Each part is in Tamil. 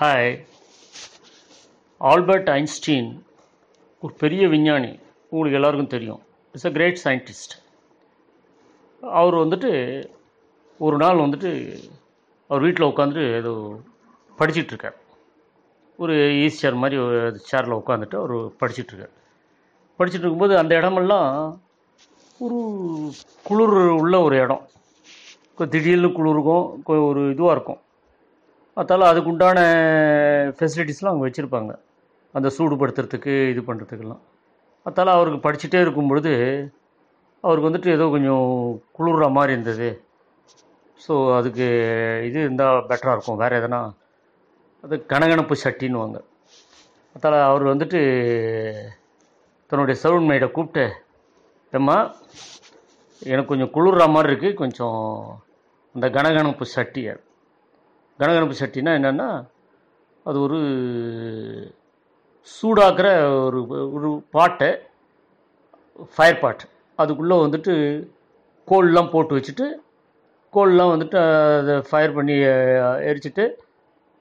ஹாய் ஆல்பர்ட் ஐன்ஸ்டீன் ஒரு பெரிய விஞ்ஞானி. உங்களுக்கு எல்லாருக்கும் தெரியும். இட்ஸ் அ கிரேட் சயின்டிஸ்ட் அவர் வந்துட்டு ஒரு நாள் வந்துட்டு அவர் வீட்டில் உட்காந்துட்டு ஏதோ படிச்சிட்ருக்கார் ஒரு ஈஸ் சேர் மாதிரி ஒரு சேரில் உட்காந்துட்டு அவர் படிச்சிட்ருக்கார் படிச்சுட்டு இருக்கும்போது அந்த இடமெல்லாம் ஒரு குளிர் உள்ள ஒரு இடம். திடீர்னு குளிருக்கும் கொ- ஒரு இதுவாக இருக்கும். அதால் அதுக்குண்டான ஃபெசிலிட்டிஸ்லாம் அவங்க வச்சுருப்பாங்க. அந்த சூடுபடுத்துறதுக்கு இது பண்ணுறதுக்கெல்லாம் அதால் அவருக்கு படிச்சுட்டே இருக்கும் பொழுது அவருக்கு வந்துட்டு ஏதோ கொஞ்சம் குளிர்ற மாதிரி இருந்தது. ஸோ அதுக்கு இது இருந்தால் பெட்டராக இருக்கும். வேறு எதனா? அது கனகனப்பு சட்டின்னுவாங்க. அதால் அவர் வந்துட்டு தன்னுடைய சவுண்ட் மேடை கூப்பிட்டு ஏம்மா எனக்கு கொஞ்சம் குளிர்ற மாதிரி இருக்குது கொஞ்சம் அந்த கனகனப்பு சட்டி கனகனப்பு சட்டினா என்னென்னா அது ஒரு சூடாக்குற ஒரு ஒரு பாட்டை ஃபயர் பாட் அதுக்குள்ளே வந்துட்டு கோல்லாம் போட்டு வச்சுட்டு கோல்லாம் வந்துட்டு அதை ஃபயர் பண்ணி எரிச்சிட்டு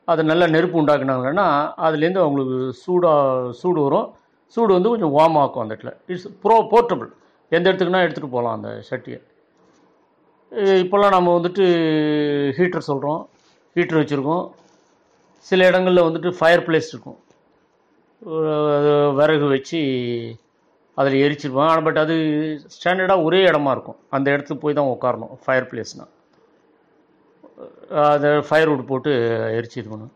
அதை நல்லா நெருப்பு உண்டாக்குனாங்கன்னா அதுலேருந்து அவங்களுக்கு சூடாக சூடு வரும். சூடு வந்து கொஞ்சம் வார்ம் ஆக்கும் அந்த இடத்துல. இட்ஸ் ப்ரோ போர்ட்டபிள் எந்த இடத்துக்குனா எடுத்துகிட்டு போகலாம் அந்த சட்டியை. இப்போல்லாம் நம்ம வந்துட்டு ஹீட்டர் சொல்கிறோம் ஹீட்டர் வச்சுருக்கோம். சில இடங்களில் வந்துட்டு ஃபயர் பிளேஸ் இருக்கும் அது விறகு வச்சு அதில் எரிச்சிருப்பாங்க. ஆனால் பட் அது ஸ்டாண்டர்டாக ஒரே இடமா இருக்கும். அந்த இடத்துக்கு போய் தான் உட்காரணும் ஃபயர் பிளேஸ்னால் அதை ஃபயர்வுட் போட்டு எரிச்சிருக்கணும்.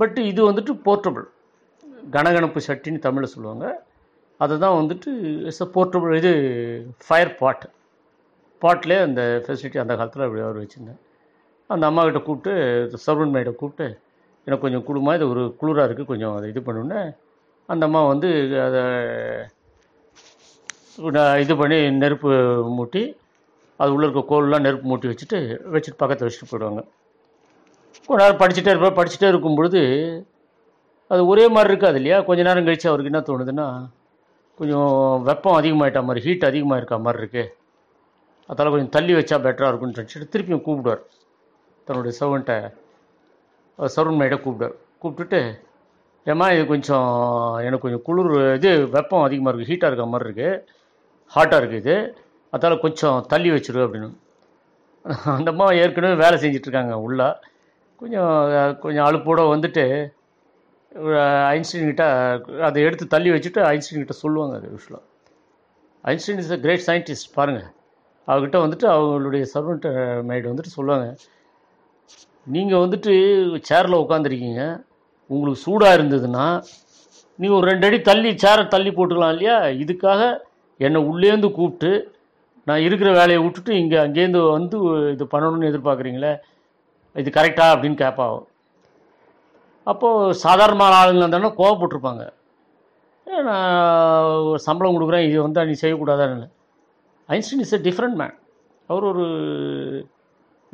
பட் இது வந்துட்டு போர்ட்டபிள் கனகனப்பு சட்டின்னு தமிழில் சொல்லுவாங்க. அதுதான் வந்துட்டு இட்ஸ் அ போர்ட்டபிள் இது ஃபயர் பாட் பாட்டிலே அந்த ஃபெசிலிட்டி அந்த காலத்தில் அப்படி அவர் வச்சுருந்தேன் அந்த அம்மாக்கிட்ட கூப்பிட்டு சர்வன் மேடை கூப்பிட்டு எனக்கு கொஞ்சம் குளுமா இது ஒரு குளிராக இருக்குது கொஞ்சம் அதை இது பண்ணுன்னு. அந்த அம்மா வந்து அதை நான் இது பண்ணி நெருப்பு மூட்டி அது உள்ளே இருக்க கோல்லாம் நெருப்பு மூட்டி வச்சுட்டு வச்சுட்டு பக்கத்தில் வச்சுட்டு போயிடுவாங்க. கொஞ்ச நேரம் படிச்சுட்டே இருப்பேன் படிச்சுட்டே இருக்கும் பொழுது அது ஒரே மாதிரி இருக்காது இல்லையா? கொஞ்ச நேரம் கழித்து அவருக்கு என்ன தோணுதுன்னா கொஞ்சம் வெப்பம் அதிகமாயிட்ட மாதிரி ஹீட் அதிகமாக இருக்க மாதிரி இருக்குது அதால் கொஞ்சம் தள்ளி வச்சா பெட்டராக இருக்கும்னு நினச்சிட்டு திருப்பியும் கூப்பிடுவார். தன்னுடைய சர்வன்ட்டை சர்வன் மேடை கூப்பிட்டார். கூப்பிட்டுட்டு ஏம்மா இது கொஞ்சம் எனக்கு கொஞ்சம் குளிர் இது வெப்பம் அதிகமாக இருக்குது ஹீட்டாக இருக்க மாதிரி இருக்குது ஹாட்டாக இருக்குது இது அதால் கொஞ்சம் தள்ளி வச்சிரு அப்படின்னு. அந்த அம்மா ஏற்கனவே வேலை செஞ்சிட்ருக்காங்க உள்ள. கொஞ்சம் கொஞ்சம் அலுப்போட வந்துட்டு ஐன்ஸ்டீன்கிட்ட அதை எடுத்து தள்ளி வச்சுட்டு ஐன்ஸ்டீன்கிட்ட சொல்லுவாங்க அது யூஸ்வலாக Einstein is a great scientist பாருங்கள் அவர்கிட்ட வந்துட்டு அவங்களுடைய சர்வன்ட் மைடு வந்துட்டு சொல்லுவாங்க. நீங்கள் வந்துட்டு சேரில் உட்காந்துருக்கீங்க உங்களுக்கு சூடாக இருந்ததுன்னா நீங்கள் ஒரு ரெண்டு அடி தள்ளி சேரை தள்ளி போட்டுக்கலாம் இல்லையா? இதுக்காக என்னை உள்ளேந்து கூப்பிட்டு நான் இருக்கிற வேலையை விட்டுட்டு இங்கே அங்கேருந்து வந்து இது பண்ணணும்னு எதிர்பார்க்குறீங்களே இது கரெக்டா அப்படின்னு கேட்பாவும் அப்போது சாதாரணமான ஆளுங்க இருந்தாலும் கோவப்பட்டிருப்பாங்க. நான் சம்பளம் கொடுக்குறேன் இது வந்து நீ செய்யக்கூடாதான்னு. Einstein is a different man அவர் ஒரு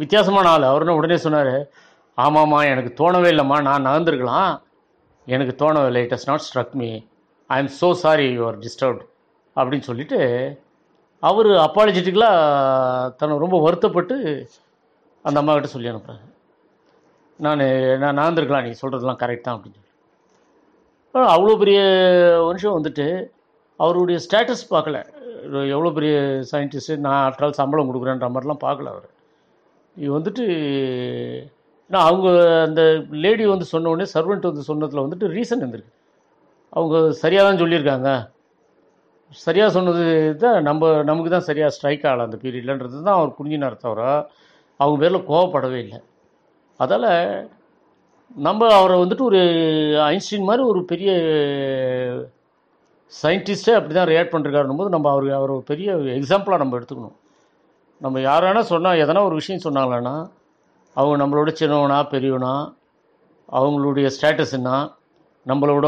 வித்தியாசமான ஆள். அவருன்னு உடனே சொன்னார் ஆமாம்மா எனக்கு தோணவே இல்லைம்மா நான் நகர்ந்துருக்கலாம். எனக்கு தோணவில்லை it has not struck me I am so sorry you disturbed அப்படின்னு சொல்லிட்டு அவர் அப்பாலஜிட்டிக்கலாக தன்னை ரொம்ப வருத்தப்பட்டு அந்த அம்மாக்கிட்ட சொல்லி அனுப்புகிறாங்க நான் நான் நகர்ந்துருக்கலாம் நீ சொல்கிறதுலாம் கரெக்ட் தான் அப்படின்னு சொல்லி. அவ்வளோ பெரிய மனுஷன் வந்துட்டு அவருடைய ஸ்டேட்டஸ் பார்க்கல. எவ்வளோ பெரிய சயின்டிஸ்ட்டு நான் ஆஃப்டர் ஆல் சம்பளம் கொடுக்குறேன்ற மாதிரிலாம் பார்க்கல அவர். இது வந்துட்டு ஏன்னா அவங்க அந்த லேடி வந்து சொன்ன உடனே சர்வெண்ட் வந்து சொன்னதில் வந்துட்டு ரீசன் இருந்திருக்கு. அவங்க சரியாக தான் சொல்லியிருக்காங்க. சரியாக சொன்னது தான் நம்ம நமக்கு தான் சரியாக ஸ்ட்ரைக் ஆகலை அந்த பீரியட்லன்றது தான் அவர் புரிஞ்சினார் தவிர அவங்க பேரில் கோவப்படவே இல்லை. அதால் நம்ம அவரை வந்துட்டு ஒரு ஐன்ஸ்டீன் மாதிரி ஒரு பெரிய சயின்டிஸ்ட்டே அப்படி தான் ரியாக்ட் பண்ணுறாருன்னும் போது நம்ம அவருக்கு அவர் பெரிய எக்ஸாம்பிளாக நம்ம எடுத்துக்கணும். நம்ம யாரானா சொன்னால் எதனா ஒரு விஷயம் சொன்னாங்கன்னா அவங்க நம்மளோட சின்னவனா பெரியவனா அவங்களுடைய ஸ்டேட்டஸ் என்ன நம்மளோட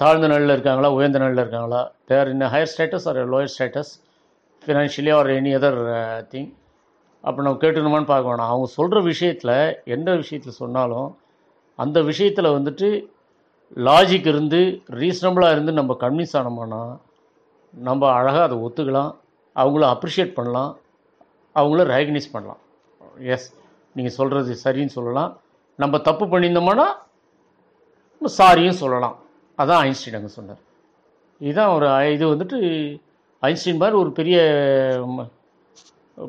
தாழ்ந்த நிலையில் இருக்காங்களா உயர்ந்த நிலையில் இருக்காங்களா they're in higher status or lower status financially or any other thing அப்போ நம்ம கேட்டுணுமான்னு பார்க்க வேணாம். அவங்க சொல்கிற விஷயத்தில் எந்த விஷயத்தில் சொன்னாலும் அந்த விஷயத்தில் வந்துட்டு லாஜிக் இருந்து ரீசனபிளாக இருந்து நம்ம கன்வின்ஸ் ஆனோம்னா நம்ம அழகாக அதை ஒத்துக்கலாம். அவங்கள அப்ரிஷியேட் பண்ணலாம். அவங்கள ரெகக்னைஸ் பண்ணலாம். எஸ் நீங்கள் சொல்கிறது சரின்னு சொல்லலாம். நம்ம தப்பு பண்ணியிருந்தோம்னா நம்ம சாரியும் சொல்லலாம். அதான் ஐன்ஸ்டீன் அங்கே சொன்னார். இதுதான் ஒரு இது வந்துட்டு ஐன்ஸ்டீன் மாதிரி ஒரு பெரிய ம,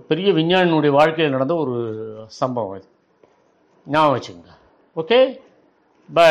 பெரிய விஞ்ஞானினுடைய வாழ்க்கையில் நடந்த ஒரு சம்பவம் இது. ஞாபகம் வச்சுக்கோங்க. Okay bye